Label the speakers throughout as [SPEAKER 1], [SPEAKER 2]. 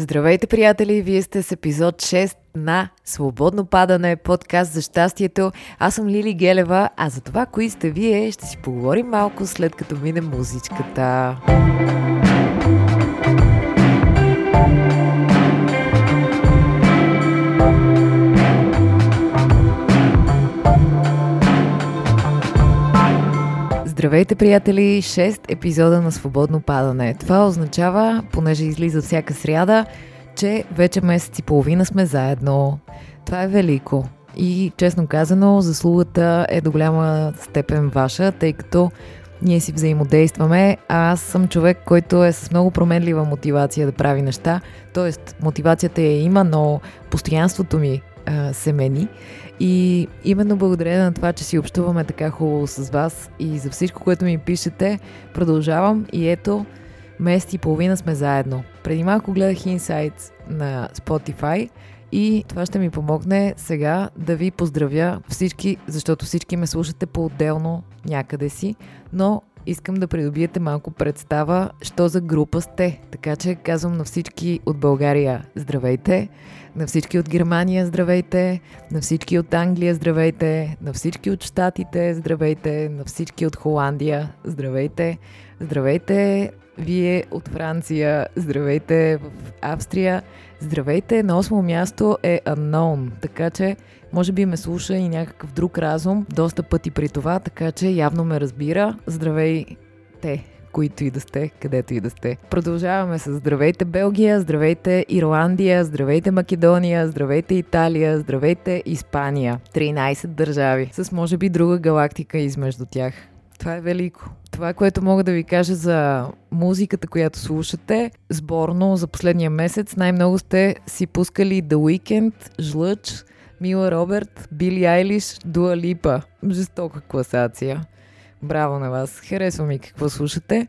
[SPEAKER 1] Здравейте, приятели! Вие сте с епизод 6 на Свободно падане, подкаст за щастието. Аз съм Лили Гелева, а за това, кои сте вие, ще си поговорим малко след като мине музичката. Здравейте, приятели! 6 епизода на Свободно падане. Това означава, понеже излиза всяка сряда, че вече месец и половина сме заедно. Това е велико. И, честно казано, заслугата е до голяма степен ваша, тъй като ние си взаимодействаме. А аз съм човек, който е с много променлива мотивация да прави неща. Тоест, мотивацията я има, но постоянството ми а, се мени. И именно благодарение на това, че си общуваме така хубаво с вас и за всичко, което ми пишете, продължавам и ето, месец и половина сме заедно. Преди малко гледах Insights на Spotify и това ще ми помогне сега да ви поздравя всички, защото всички ме слушате по-отделно някъде си, но искам да придобиете малко представа, що за група сте. Така че казвам на всички от България здравейте, на всички от Германия здравейте, на всички от Англия здравейте, на всички от Штатите здравейте, на всички от Холандия здравейте, здравейте вие от Франция, здравейте в Австрия, здравейте на осмо място е Unknown, така че може би ме слуша и някакъв друг разум доста пъти при това, така че явно ме разбира. Здравейте! Които и да сте, където и да сте. Продължаваме с Здравейте Белгия, Здравейте Ирландия, Здравейте Македония, Здравейте Италия, Здравейте Испания. 13 държави, с може би друга галактика измежду тях. Това е велико. Това, което мога да ви кажа за музиката, която слушате, сборно за последния месец, най-много сте си пускали The Weeknd, Жлъч, Мила Роберт, Били Айлиш, Дуа Липа. Жестока класация. Браво на вас. Харесва ми какво слушате.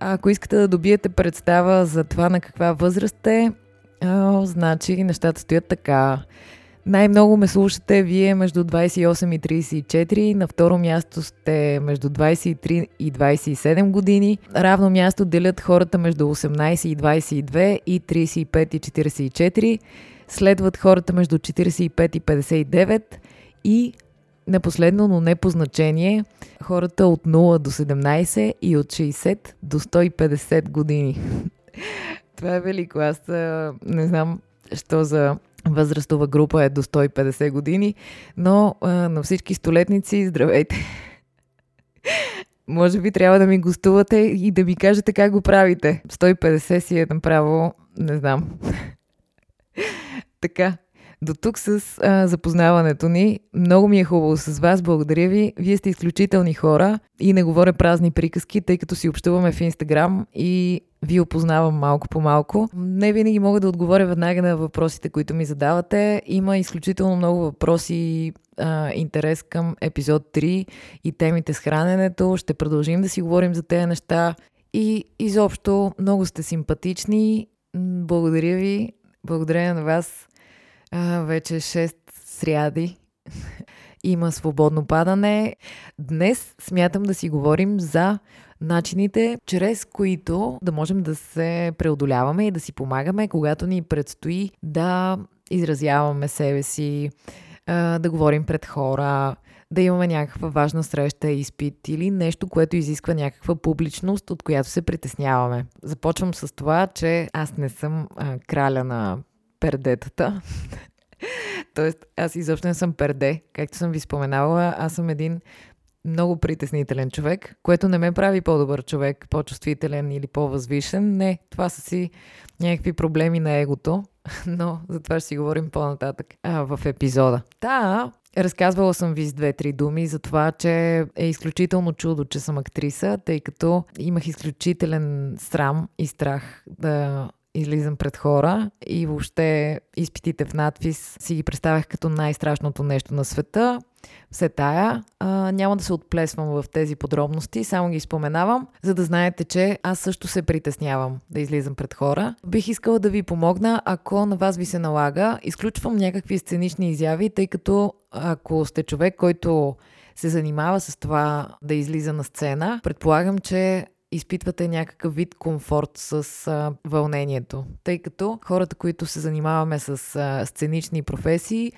[SPEAKER 1] А ако искате да добиете представа за това на каква възраст сте, значи нещата стоят така. Най-много ме слушате вие между 28 и 34, на второ място сте между 23 и 27 години, равно място делят хората между 18 и 22 и 35 и 44, следват хората между 45 и 59 и на последно, но не по значение, хората от 0 до 17 и от 60 до 150 години. Това е велико. Аз не знам, що за възрастова група е до 150 години, но а, на всички столетници, здравейте! Може би трябва да ми гостувате и да ми кажете как го правите. 150 си е направо, не знам. така, до тук с а, запознаването ни. Много ми е хубаво с вас. Благодаря ви. Вие сте изключителни хора и не говоря празни приказки, тъй като си общуваме в Инстаграм и ви опознавам малко по малко. Не винаги мога да отговоря веднага на въпросите, които ми задавате. Има изключително много въпроси и интерес към епизод 3 и темите с храненето. Ще продължим да си говорим за тези неща. И изобщо много сте симпатични. Благодаря ви. Благодаря на вас а, вече 6 сряди има свободно падане. Днес смятам да си говорим за начините, чрез които да можем да се преодоляваме и да си помагаме, когато ни предстои да изразяваме себе си, да говорим пред хора, да имаме някаква важна среща, изпит или нещо, което изисква някаква публичност, от която се притесняваме. Започвам с това, че аз не съм краля на пердетата. Тоест, аз изобщо не съм перде. Както съм ви споменала, аз съм един много притеснителен човек, което не ме прави по-добър човек, по-чувствителен или по-възвишен. Не, това са си някакви проблеми на егото, но за това ще си говорим по-нататък а, в епизода. Та, Разказвала съм ви с две-три думи за това, че е изключително чудо, че съм актриса, тъй като имах изключителен срам и страх да излизам пред хора и въобще изпитите в надвис си ги представях като най-страшното нещо на света. Все тая. А, няма да се отплесвам в тези подробности, само ги споменавам, за да знаете, че аз също се притеснявам да излизам пред хора. Бих искала да ви помогна, ако на вас ви се налага. Изключвам някакви сценични изяви, тъй като ако сте човек, който се занимава с това да излиза на сцена, предполагам, че изпитвате някакъв вид комфорт с а, вълнението. Тъй като хората, които се занимаваме с а, сценични професии,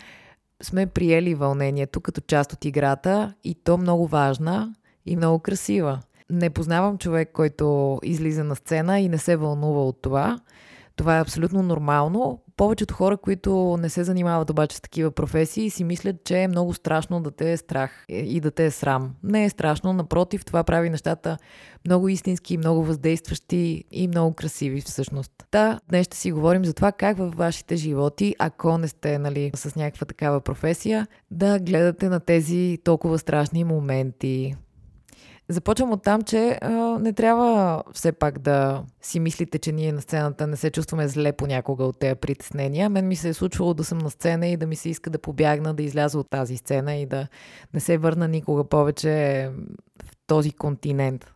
[SPEAKER 1] сме приели вълнението като част от играта и то много важна и много красива. Не познавам човек, който излиза на сцена и не се вълнува от това. Това е абсолютно нормално. Повечето хора, които не се занимават обаче с такива професии, си мислят, че е много страшно да те е страх и да те е срам. Не е страшно, напротив, това прави нещата много истински, много въздействащи и много красиви всъщност. Та, днес ще си говорим за това как във вашите животи, ако не сте нали, с някаква такава професия, да гледате на тези толкова страшни моменти, Започвам от там, че а, не трябва все пак да си мислите, че ние на сцената не се чувстваме зле понякога от тези притеснения. Мен ми се е случвало да съм на сцена и да ми се иска да побягна, да изляза от тази сцена и да не се върна никога повече в този континент.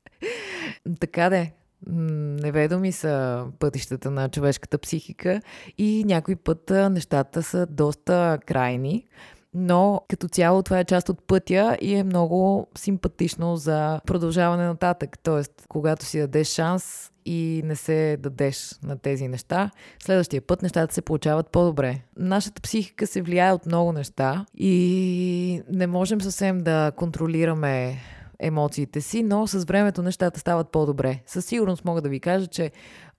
[SPEAKER 1] така де, неведоми са пътищата на човешката психика и някой път нещата са доста крайни но като цяло това е част от пътя и е много симпатично за продължаване нататък. Тоест, когато си дадеш шанс и не се дадеш на тези неща, следващия път нещата се получават по-добре. Нашата психика се влияе от много неща и не можем съвсем да контролираме емоциите си, но с времето нещата стават по-добре. Със сигурност мога да ви кажа, че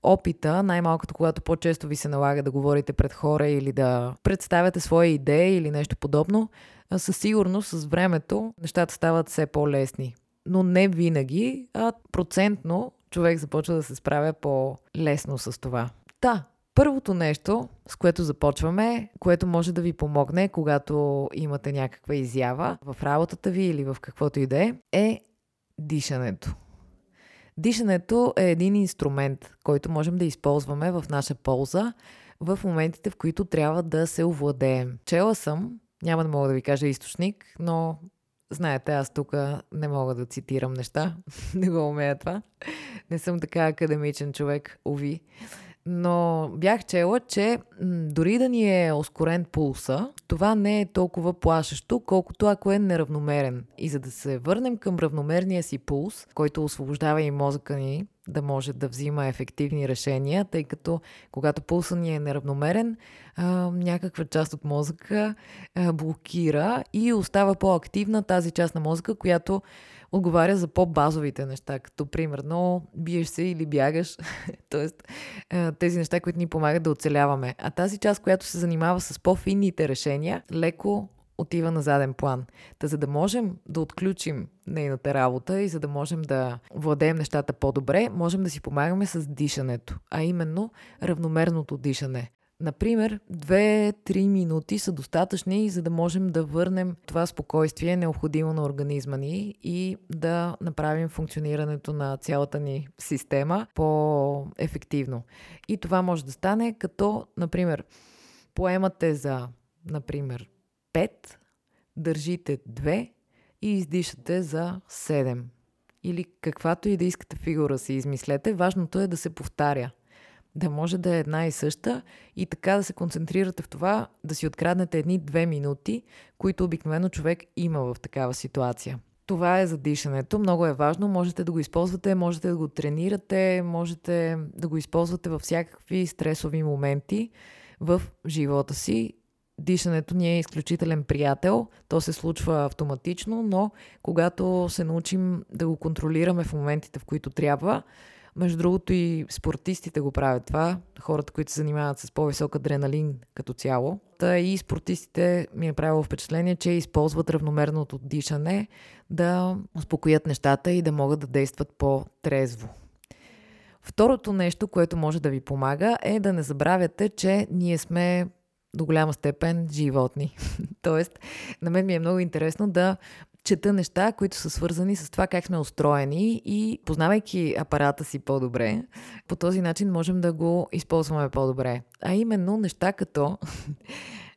[SPEAKER 1] опита, най-малкото когато по-често ви се налага да говорите пред хора или да представяте свои идеи или нещо подобно, със сигурност с времето нещата стават все по-лесни. Но не винаги, а процентно човек започва да се справя по-лесно с това. Та, Първото нещо, с което започваме, което може да ви помогне, когато имате някаква изява в работата ви или в каквото и да е, е дишането. Дишането е един инструмент, който можем да използваме в наша полза в моментите, в които трябва да се овладеем. Чела съм, няма да мога да ви кажа източник, но знаете, аз тук не мога да цитирам неща. не го умея това. Не съм така академичен човек, уви. Но бях чела, че м- дори да ни е ускорен пулса, това не е толкова плашещо, колкото ако е неравномерен. И за да се върнем към равномерния си пулс, който освобождава и мозъка ни да може да взима ефективни решения, тъй като когато пулса ни е неравномерен, а, някаква част от мозъка а, блокира и остава по-активна тази част на мозъка, която отговаря за по-базовите неща, като примерно биеш се или бягаш, т.е. тези неща, които ни помагат да оцеляваме. А тази част, която се занимава с по-финните решения, леко отива на заден план. Та за да можем да отключим нейната работа и за да можем да владеем нещата по-добре, можем да си помагаме с дишането, а именно равномерното дишане. Например, 2-3 минути са достатъчни, за да можем да върнем това спокойствие, необходимо на организма ни и да направим функционирането на цялата ни система по-ефективно. И това може да стане като, например, поемате за, например, 5, държите 2 и издишате за 7. Или каквато и да искате фигура си измислете, важното е да се повтаря. Да може да е една и съща и така да се концентрирате в това, да си откраднете едни две минути, които обикновено човек има в такава ситуация. Това е за дишането. Много е важно. Можете да го използвате, можете да го тренирате, можете да го използвате във всякакви стресови моменти в живота си дишането ни е изключителен приятел. То се случва автоматично, но когато се научим да го контролираме в моментите, в които трябва, между другото и спортистите го правят това, хората, които се занимават с по-висок адреналин като цяло. Та и спортистите ми е правило впечатление, че използват равномерното дишане да успокоят нещата и да могат да действат по-трезво. Второто нещо, което може да ви помага е да не забравяте, че ние сме до голяма степен животни. Тоест, на мен ми е много интересно да чета неща, които са свързани с това как сме устроени и познавайки апарата си по-добре, по този начин можем да го използваме по-добре. А именно неща като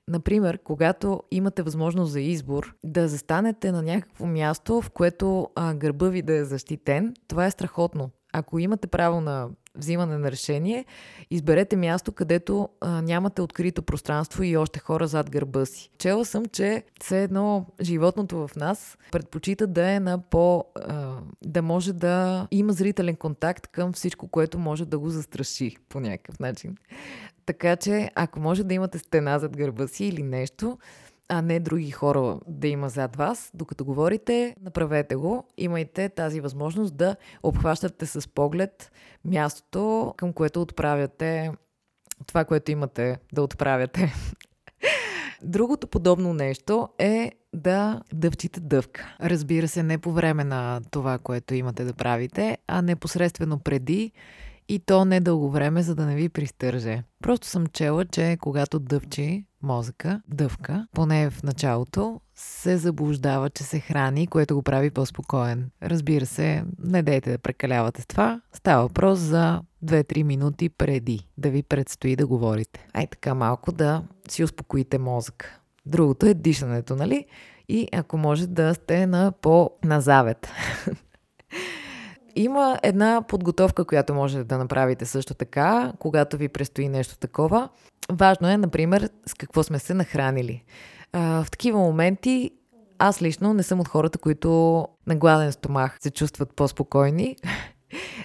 [SPEAKER 1] Например, когато имате възможност за избор, да застанете на някакво място, в което а, гърба ви да е защитен, това е страхотно. Ако имате право на взимане на решение, изберете място, където а, нямате открито пространство и още хора зад гърба си. Чела съм, че все едно животното в нас предпочита да е на по... А, да може да има зрителен контакт към всичко, което може да го застраши по някакъв начин. Така че, ако може да имате стена зад гърба си или нещо, а не други хора да има зад вас, докато говорите, направете го. Имайте тази възможност да обхващате с поглед мястото, към което отправяте това, което имате да отправяте. Другото подобно нещо е да дъвчите дъвка. Разбира се, не по време на това, което имате да правите, а непосредствено преди и то не дълго време, за да не ви пристърже. Просто съм чела, че когато дъвчи мозъка, дъвка, поне в началото, се заблуждава, че се храни, което го прави по-спокоен. Разбира се, не дейте да прекалявате с това. Става въпрос за 2-3 минути преди да ви предстои да говорите. Ай така малко да си успокоите мозък. Другото е дишането, нали? И ако може да сте на по-назавет. Има една подготовка, която може да направите също така, когато ви предстои нещо такова. Важно е, например, с какво сме се нахранили. А, в такива моменти аз лично не съм от хората, които на гладен стомах се чувстват по-спокойни.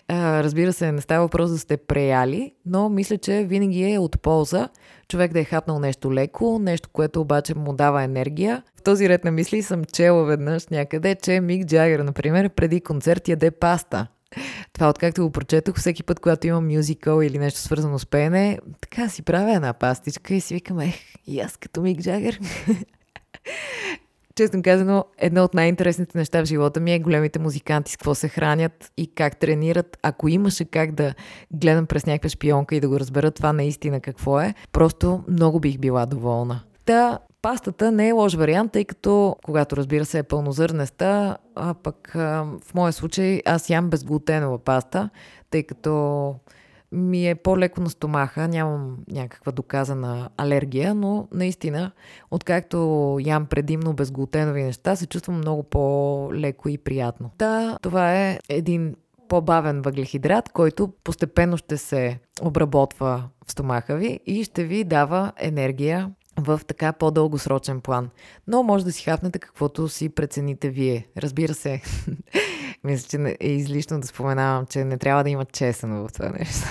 [SPEAKER 1] Разбира се, не става въпрос да сте преяли, но мисля, че винаги е от полза човек да е хапнал нещо леко, нещо, което обаче му дава енергия. В този ред на мисли съм чела веднъж някъде, че Мик Джагър, например, преди концерт яде паста. Това откакто го прочетох, всеки път, когато имам мюзикъл или нещо свързано с пеене, така си правя една пастичка и си викам, ех, и аз като Мик Джагър. Честно казано, едно от най-интересните неща в живота ми е големите музиканти с какво се хранят и как тренират. Ако имаше как да гледам през някаква шпионка и да го разбера това наистина какво е, просто много бих била доволна. Та, пастата не е лош вариант, тъй като, когато разбира се е пълнозърнеста, а пък а, в моя случай аз ям безглутенова паста, тъй като ми е по-леко на стомаха, нямам някаква доказана алергия, но наистина, откакто ям предимно безглутенови неща, се чувствам много по-леко и приятно. Да, това е един по-бавен въглехидрат, който постепенно ще се обработва в стомаха ви и ще ви дава енергия в така по-дългосрочен план. Но може да си хапнете каквото си прецените вие. Разбира се, мисля, че е излишно да споменавам, че не трябва да има чесън в това нещо.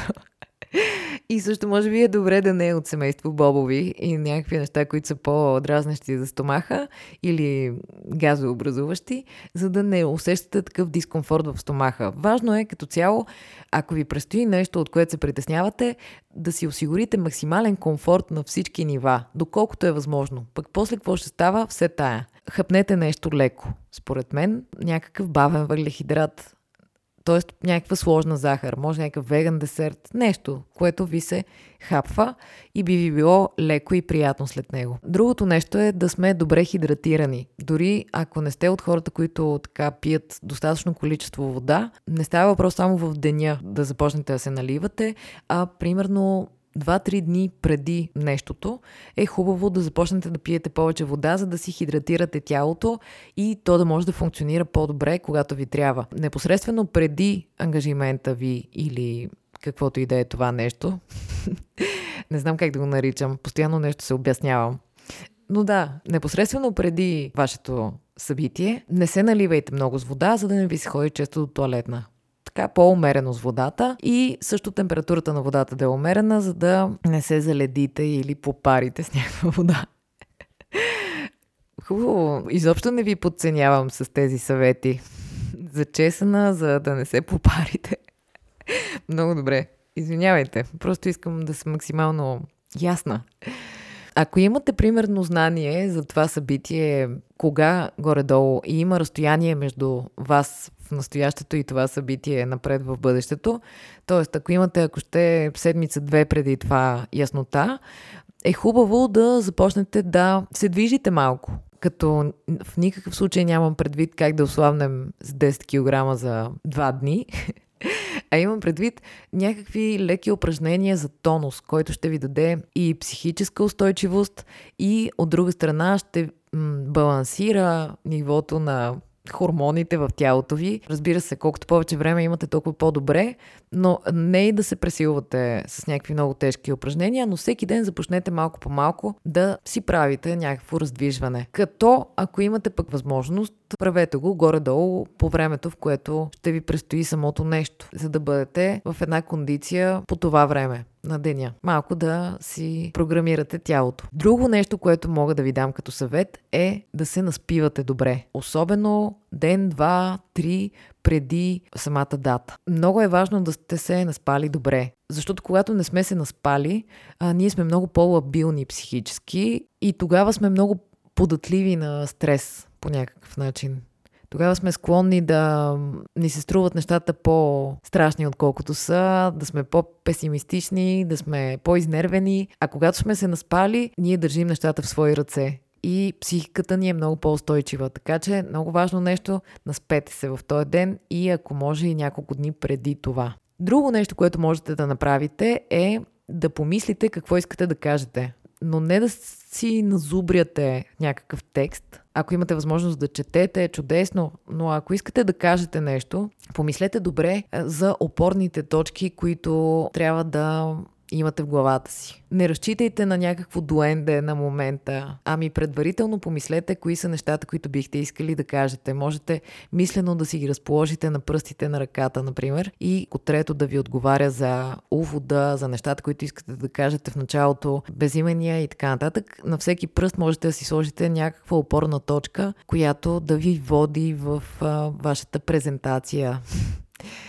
[SPEAKER 1] И също може би е добре да не е от семейство бобови и някакви неща, които са по-дразнещи за стомаха или газообразуващи, за да не усещате такъв дискомфорт в стомаха. Важно е като цяло, ако ви предстои нещо, от което се притеснявате, да си осигурите максимален комфорт на всички нива, доколкото е възможно. Пък после какво ще става? Все тая. Хъпнете нещо леко. Според мен, някакъв бавен въглехидрат, т.е. някаква сложна захар, може някакъв веган десерт, нещо, което ви се хапва и би ви било леко и приятно след него. Другото нещо е да сме добре хидратирани. Дори ако не сте от хората, които така пият достатъчно количество вода, не става въпрос само в деня да започнете да се наливате, а примерно 2-3 дни преди нещото е хубаво да започнете да пиете повече вода, за да си хидратирате тялото и то да може да функционира по-добре, когато ви трябва. Непосредствено преди ангажимента ви или каквото и да е това нещо, не знам как да го наричам, постоянно нещо се обяснявам. Но да, непосредствено преди вашето събитие, не се наливайте много с вода, за да не ви се ходи често до туалетна така по-умерено с водата и също температурата на водата да е умерена, за да не се заледите или попарите с някаква вода. Хубаво, изобщо не ви подценявам с тези съвети. За чесана, за да не се попарите. Много добре. Извинявайте, просто искам да съм максимално ясна. Ако имате примерно знание за това събитие, кога горе-долу и има разстояние между вас в настоящето и това събитие напред в бъдещето, т.е. ако имате, ако ще седмица-две преди това яснота, е хубаво да започнете да се движите малко. Като в никакъв случай нямам предвид как да ослабнем с 10 кг за 2 дни, а имам предвид някакви леки упражнения за тонус, който ще ви даде и психическа устойчивост и от друга страна ще балансира нивото на хормоните в тялото ви. Разбира се, колкото повече време имате, толкова по-добре, но не и да се пресилвате с някакви много тежки упражнения, но всеки ден започнете малко по малко да си правите някакво раздвижване. Като, ако имате пък възможност, правете го горе-долу по времето, в което ще ви предстои самото нещо, за да бъдете в една кондиция по това време на деня. Малко да си програмирате тялото. Друго нещо, което мога да ви дам като съвет е да се наспивате добре. Особено ден, два, три преди самата дата. Много е важно да сте се наспали добре. Защото когато не сме се наспали, а, ние сме много по-лабилни психически и тогава сме много податливи на стрес по някакъв начин. Тогава сме склонни да ни се струват нещата по-страшни, отколкото са, да сме по-песимистични, да сме по-изнервени. А когато сме се наспали, ние държим нещата в свои ръце. И психиката ни е много по-устойчива. Така че много важно нещо, наспете се в този ден и ако може и няколко дни преди това. Друго нещо, което можете да направите е да помислите какво искате да кажете но не да си назубряте някакъв текст. Ако имате възможност да четете, е чудесно, но ако искате да кажете нещо, помислете добре за опорните точки, които трябва да имате в главата си. Не разчитайте на някакво дуенде на момента, ами предварително помислете кои са нещата, които бихте искали да кажете. Можете мислено да си ги разположите на пръстите на ръката, например, и котрето да ви отговаря за увода, за нещата, които искате да кажете в началото, безимения и така нататък. На всеки пръст можете да си сложите някаква опорна точка, която да ви води в а, вашата презентация.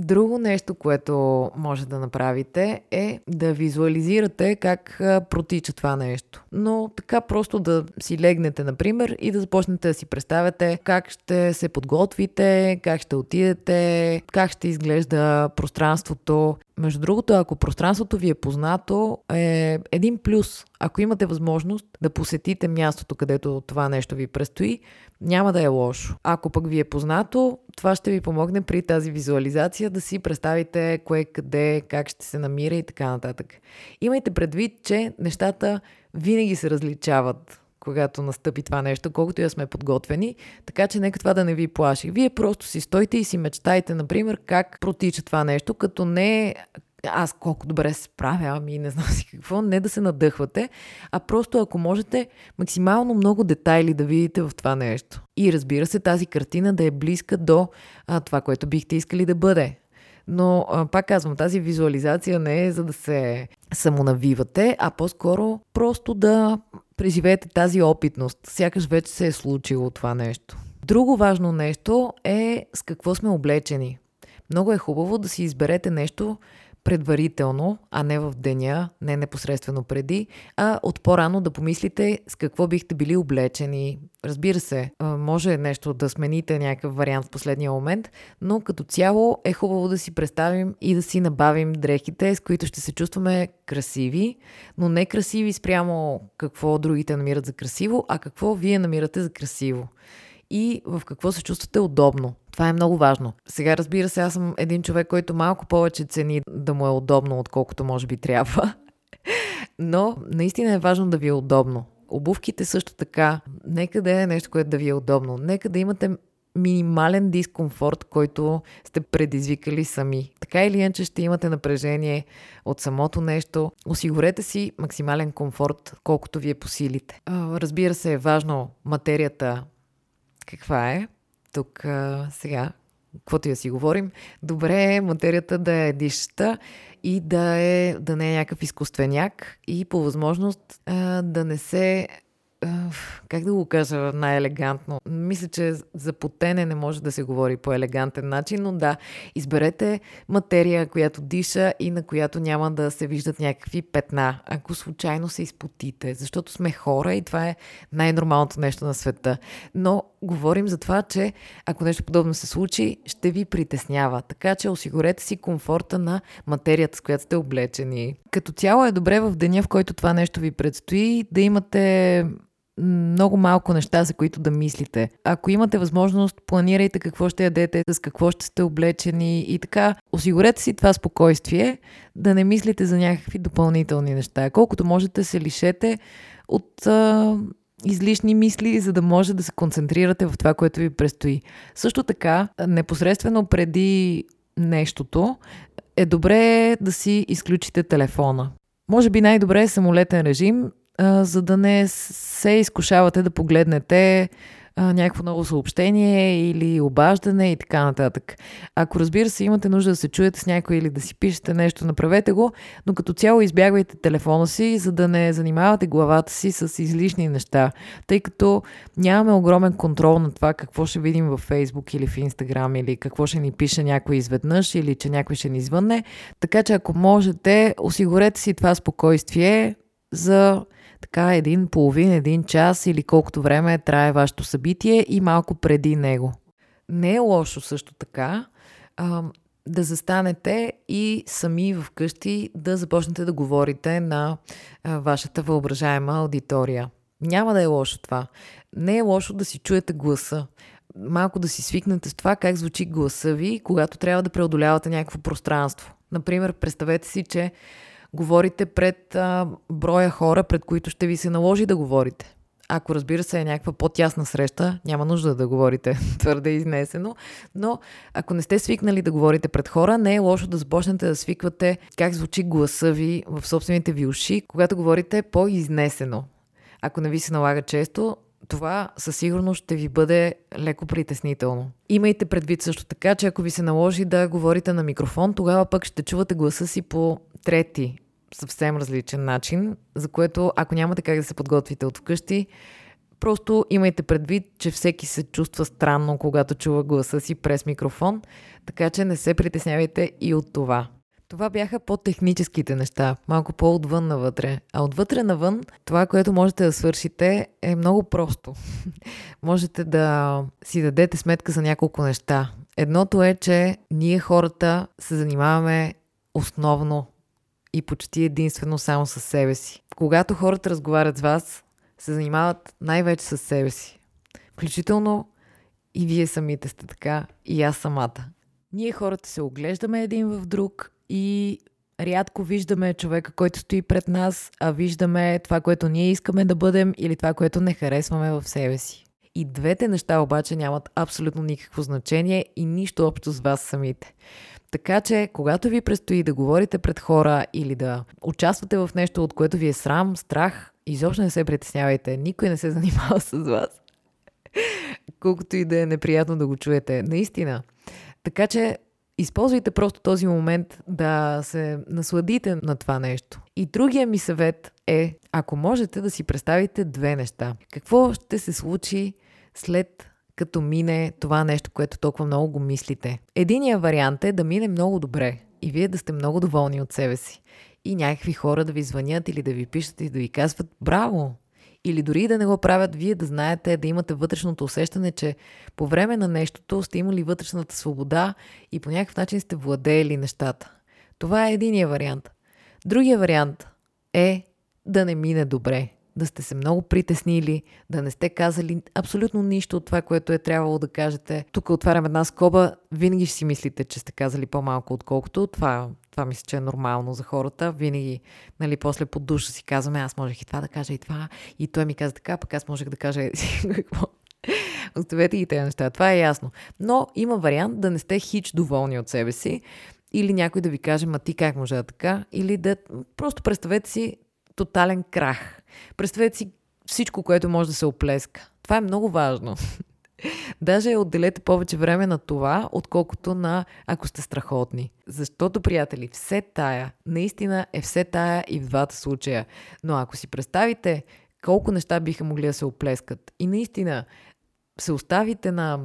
[SPEAKER 1] Друго нещо, което може да направите е да визуализирате как протича това нещо. Но така просто да си легнете, например, и да започнете да си представяте как ще се подготвите, как ще отидете, как ще изглежда пространството, между другото, ако пространството ви е познато, е един плюс. Ако имате възможност да посетите мястото, където това нещо ви предстои, няма да е лошо. Ако пък ви е познато, това ще ви помогне при тази визуализация да си представите кое къде, как ще се намира и така нататък. Имайте предвид, че нещата винаги се различават когато настъпи това нещо, колкото да сме подготвени, така че нека това да не ви плаши. Вие просто си стойте и си мечтайте, например, как протича това нещо, като не аз колко добре се справя, ами не знам си какво, не да се надъхвате, а просто ако можете максимално много детайли да видите в това нещо. И разбира се, тази картина да е близка до а, това, което бихте искали да бъде. Но, а, пак казвам, тази визуализация не е за да се самонавивате, а по-скоро просто да преживеете тази опитност. Сякаш вече се е случило това нещо. Друго важно нещо е с какво сме облечени. Много е хубаво да си изберете нещо, предварително, а не в деня, не непосредствено преди, а от по-рано да помислите с какво бихте били облечени. Разбира се, може нещо да смените някакъв вариант в последния момент, но като цяло е хубаво да си представим и да си набавим дрехите, с които ще се чувстваме красиви, но не красиви спрямо какво другите намират за красиво, а какво вие намирате за красиво и в какво се чувствате удобно. Това е много важно. Сега, разбира се, аз съм един човек, който малко повече цени да му е удобно, отколкото може би трябва. Но наистина е важно да ви е удобно. Обувките също така. Нека да е нещо, което да ви е удобно. Нека да имате минимален дискомфорт, който сте предизвикали сами. Така или иначе ще имате напрежение от самото нещо. Осигурете си максимален комфорт, колкото ви е по силите. Разбира се, е важно материята каква е. Тук а, сега, каквото и да си говорим, добре е материята да е дишаща и да, е, да не е някакъв изкуственяк и по възможност а, да не се как да го кажа най-елегантно? Мисля, че за потене не може да се говори по елегантен начин, но да, изберете материя, която диша и на която няма да се виждат някакви петна, ако случайно се изпотите, защото сме хора и това е най-нормалното нещо на света. Но говорим за това, че ако нещо подобно се случи, ще ви притеснява. Така че осигурете си комфорта на материята, с която сте облечени. Като цяло е добре в деня, в който това нещо ви предстои, да имате много малко неща, за които да мислите. Ако имате възможност, планирайте какво ще ядете, с какво ще сте облечени и така. Осигурете си това спокойствие, да не мислите за някакви допълнителни неща. Колкото можете се лишете от а, излишни мисли, за да може да се концентрирате в това, което ви предстои. Също така, непосредствено преди нещото, е добре да си изключите телефона. Може би най-добре е самолетен режим, за да не се изкушавате да погледнете някакво ново съобщение или обаждане и така нататък. Ако разбира се имате нужда да се чуете с някой или да си пишете нещо, направете го, но като цяло избягвайте телефона си, за да не занимавате главата си с излишни неща, тъй като нямаме огромен контрол на това какво ще видим във Facebook или в Instagram или какво ще ни пише някой изведнъж или че някой ще ни звънне. Така че ако можете, осигурете си това спокойствие за така един половин, един час или колкото време трае вашето събитие и малко преди него. Не е лошо също така а, да застанете и сами вкъщи да започнете да говорите на а, вашата въображаема аудитория. Няма да е лошо това. Не е лошо да си чуете гласа. Малко да си свикнете с това как звучи гласа ви, когато трябва да преодолявате някакво пространство. Например, представете си, че говорите пред а, броя хора, пред които ще ви се наложи да говорите. Ако разбира се е някаква по-тясна среща, няма нужда да говорите твърде изнесено, но ако не сте свикнали да говорите пред хора, не е лошо да започнете да свиквате как звучи гласа ви в собствените ви уши, когато говорите по-изнесено. Ако не ви се налага често, това със сигурност ще ви бъде леко притеснително. Имайте предвид също така, че ако ви се наложи да говорите на микрофон, тогава пък ще чувате гласа си по трети, съвсем различен начин, за което ако нямате как да се подготвите от вкъщи, просто имайте предвид, че всеки се чувства странно, когато чува гласа си през микрофон, така че не се притеснявайте и от това. Това бяха по-техническите неща, малко по-отвън навътре. А отвътре навън, това, което можете да свършите, е много просто. можете да си дадете сметка за няколко неща. Едното е, че ние хората се занимаваме основно и почти единствено само с себе си. Когато хората разговарят с вас, се занимават най-вече с себе си. Включително и вие самите сте така, и аз самата. Ние хората се оглеждаме един в друг и рядко виждаме човека, който стои пред нас, а виждаме това, което ние искаме да бъдем или това, което не харесваме в себе си. И двете неща обаче нямат абсолютно никакво значение и нищо общо с вас самите. Така че, когато ви предстои да говорите пред хора или да участвате в нещо, от което ви е срам, страх, изобщо не се притеснявайте. Никой не се занимава с вас. Колкото и да е неприятно да го чуете. Наистина. Така че, използвайте просто този момент да се насладите на това нещо. И другия ми съвет е, ако можете да си представите две неща. Какво ще се случи след като мине това нещо, което толкова много го мислите. Единият вариант е да мине много добре и вие да сте много доволни от себе си. И някакви хора да ви звънят или да ви пишат и да ви казват браво. Или дори да не го правят, вие да знаете, да имате вътрешното усещане, че по време на нещото сте имали вътрешната свобода и по някакъв начин сте владеели нещата. Това е единия вариант. Другия вариант е да не мине добре да сте се много притеснили, да не сте казали абсолютно нищо от това, което е трябвало да кажете. Тук отварям една скоба, винаги ще си мислите, че сте казали по-малко отколкото. Това, това мисля, че е нормално за хората. Винаги, нали, после под душа си казваме, аз можех и това да кажа и това, и той ми каза така, пък аз можех да кажа какво. Оставете ги тези неща, това е ясно. Но има вариант да не сте хич доволни от себе си, или някой да ви каже, ма ти как може да така, или да просто представете си тотален крах. Представете си всичко, което може да се оплеска. Това е много важно. Даже отделете повече време на това, отколкото на ако сте страхотни. Защото, приятели, все тая, наистина е все тая и в двата случая. Но ако си представите колко неща биха могли да се оплескат и наистина се оставите на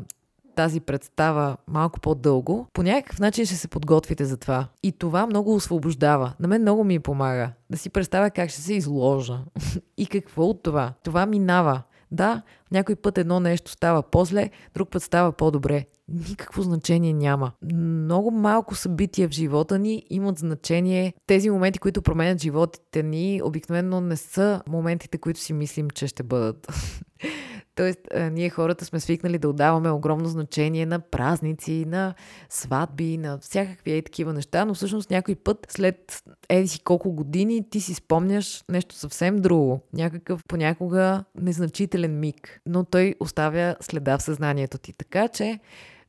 [SPEAKER 1] тази представа малко по-дълго, по някакъв начин ще се подготвите за това. И това много освобождава. На мен много ми помага да си представя как ще се изложа и какво от това. Това минава. Да, Някой път едно нещо става по-зле, друг път става по-добре. Никакво значение няма. Много малко събития в живота ни имат значение. Тези моменти, които променят животите ни, обикновено не са моментите, които си мислим, че ще бъдат. Тоест, ние хората сме свикнали да отдаваме огромно значение на празници, на сватби, на всякакви и такива неща, но всъщност някой път след еди си колко години ти си спомняш нещо съвсем друго. Някакъв понякога незначителен миг, но той оставя следа в съзнанието ти. Така че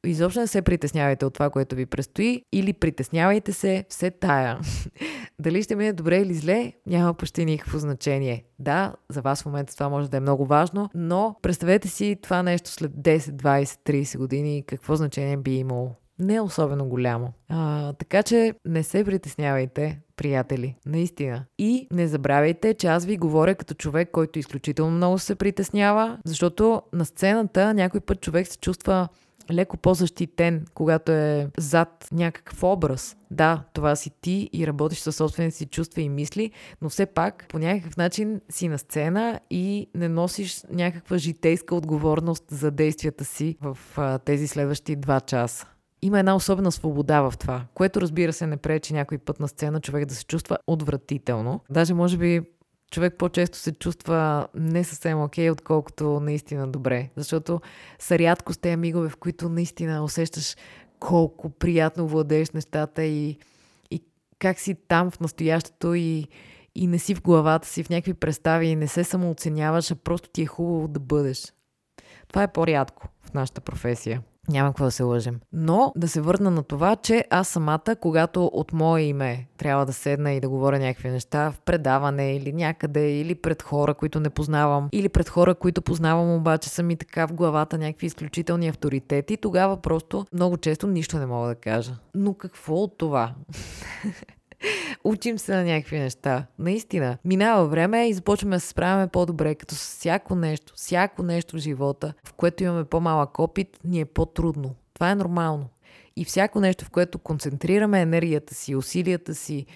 [SPEAKER 1] изобщо не се притеснявайте от това, което ви предстои или притеснявайте се все тая. Дали ще мине добре или зле, няма почти никакво значение. Да, за вас в момента това може да е много важно, но представете си това нещо след 10, 20, 30 години, какво значение би имало. Не е особено голямо. А, така че не се притеснявайте, приятели. Наистина. И не забравяйте, че аз ви говоря като човек, който изключително много се притеснява, защото на сцената някой път човек се чувства леко по-защитен, когато е зад някакъв образ. Да, това си ти и работиш със собствените си чувства и мисли, но все пак по някакъв начин си на сцена и не носиш някаква житейска отговорност за действията си в а, тези следващи два часа. Има една особена свобода в това, което разбира се не пречи някой път на сцена човек да се чувства отвратително. Даже може би човек по-често се чувства не съвсем окей, okay, отколкото наистина добре. Защото са рядко с тези мигове, в които наистина усещаш колко приятно владееш нещата и, и как си там в настоящето и, и не си в главата си в някакви представи и не се самооценяваш, а просто ти е хубаво да бъдеш. Това е по-рядко в нашата професия. Няма какво да се лъжем. Но да се върна на това, че аз самата, когато от мое име трябва да седна и да говоря някакви неща в предаване или някъде, или пред хора, които не познавам, или пред хора, които познавам, обаче са ми така в главата някакви изключителни авторитети, тогава просто много често нищо не мога да кажа. Но какво от това? Учим се на някакви неща. Наистина. Минава време и започваме да се справяме по-добре, като с всяко нещо, всяко нещо в живота, в което имаме по-малък опит, ни е по-трудно. Това е нормално. И всяко нещо, в което концентрираме енергията си, усилията си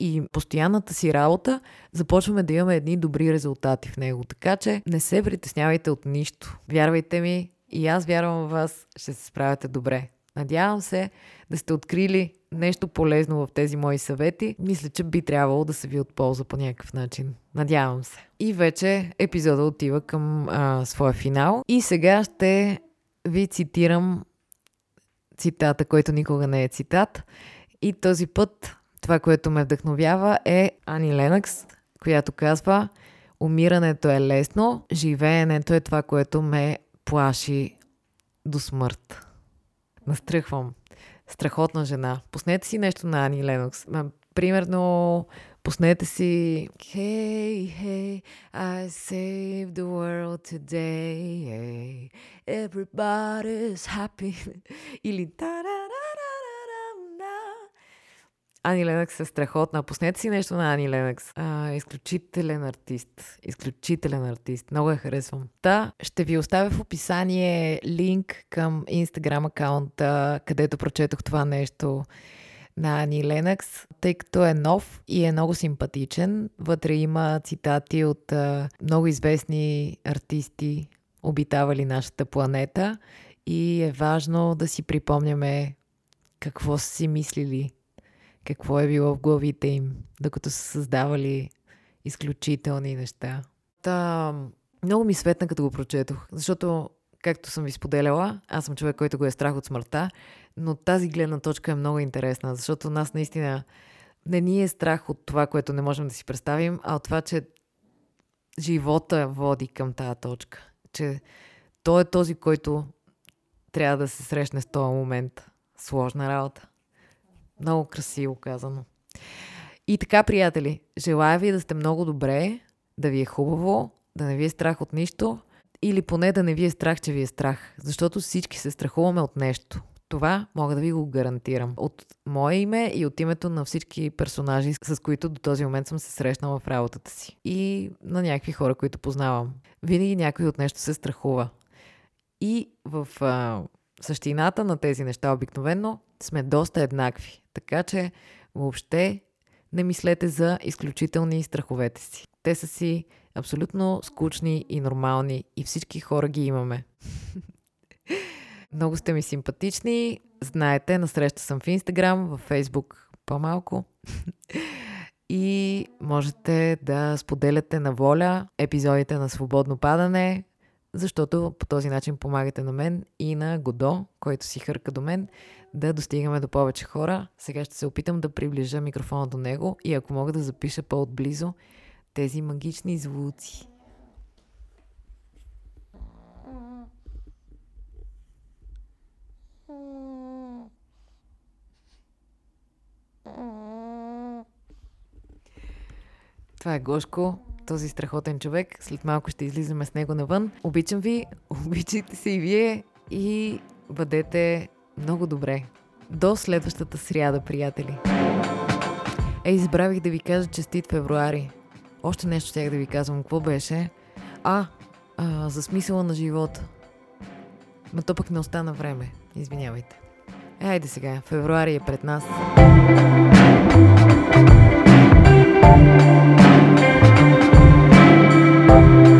[SPEAKER 1] и постоянната си работа, започваме да имаме едни добри резултати в него. Така че не се притеснявайте от нищо. Вярвайте ми, и аз вярвам в вас, ще се справяте добре. Надявам се да сте открили нещо полезно в тези мои съвети. Мисля, че би трябвало да се ви от полза по някакъв начин. Надявам се. И вече епизода отива към а, своя финал. И сега ще ви цитирам цитата, който никога не е цитат. И този път това, което ме вдъхновява е Ани Ленакс, която казва Умирането е лесно, живеенето е това, което ме плаши до смърт. Настръхвам. Страхотна жена. Пуснете си нещо на Ани Ленокс. Примерно, пуснете си Hey, hey, I saved the world today. Hey, everybody's happy. Или та Ани Ленъкс е страхотна. Пуснете си нещо на Ани Ленъкс. А, изключителен артист. Изключителен артист. Много я харесвам. Та, ще ви оставя в описание линк към инстаграм акаунта, където прочетох това нещо на Ани Ленъкс, тъй като е нов и е много симпатичен. Вътре има цитати от а, много известни артисти, обитавали нашата планета и е важно да си припомняме какво са си мислили какво е било в главите им, докато са създавали изключителни неща. Та, много ми светна, като го прочетох, защото, както съм ви споделяла, аз съм човек, който го е страх от смъртта, но тази гледна точка е много интересна, защото нас наистина не ни е страх от това, което не можем да си представим, а от това, че живота води към тази точка. Че той е този, който трябва да се срещне с този момент. Сложна работа. Много красиво казано. И така, приятели, желая ви да сте много добре, да ви е хубаво, да не ви е страх от нищо или поне да не ви е страх, че ви е страх. Защото всички се страхуваме от нещо. Това мога да ви го гарантирам. От мое име и от името на всички персонажи, с които до този момент съм се срещнала в работата си. И на някакви хора, които познавам. Винаги някой от нещо се страхува. И в а, същината на тези неща обикновено сме доста еднакви. Така че въобще не мислете за изключителни страховете си. Те са си Абсолютно скучни и нормални и всички хора ги имаме. Много сте ми симпатични. Знаете, насреща съм в Инстаграм, в Фейсбук по-малко. и можете да споделяте на воля епизодите на Свободно падане, защото по този начин помагате на мен и на Годо, който си хърка до мен, да достигаме до повече хора. Сега ще се опитам да приближа микрофона до него и ако мога да запиша по-отблизо тези магични звуци. Това е Гошко, този страхотен човек. След малко ще излизаме с него навън. Обичам ви, обичайте се и вие и бъдете много добре. До следващата сряда, приятели. Ей, избравих да ви кажа честит февруари. Още нещо ще да ви казвам. Какво беше? А, а, за смисъла на живота. Но то пък не остана време. Извинявайте. Е, айде сега. Февруари е пред нас. Thank you Thank you.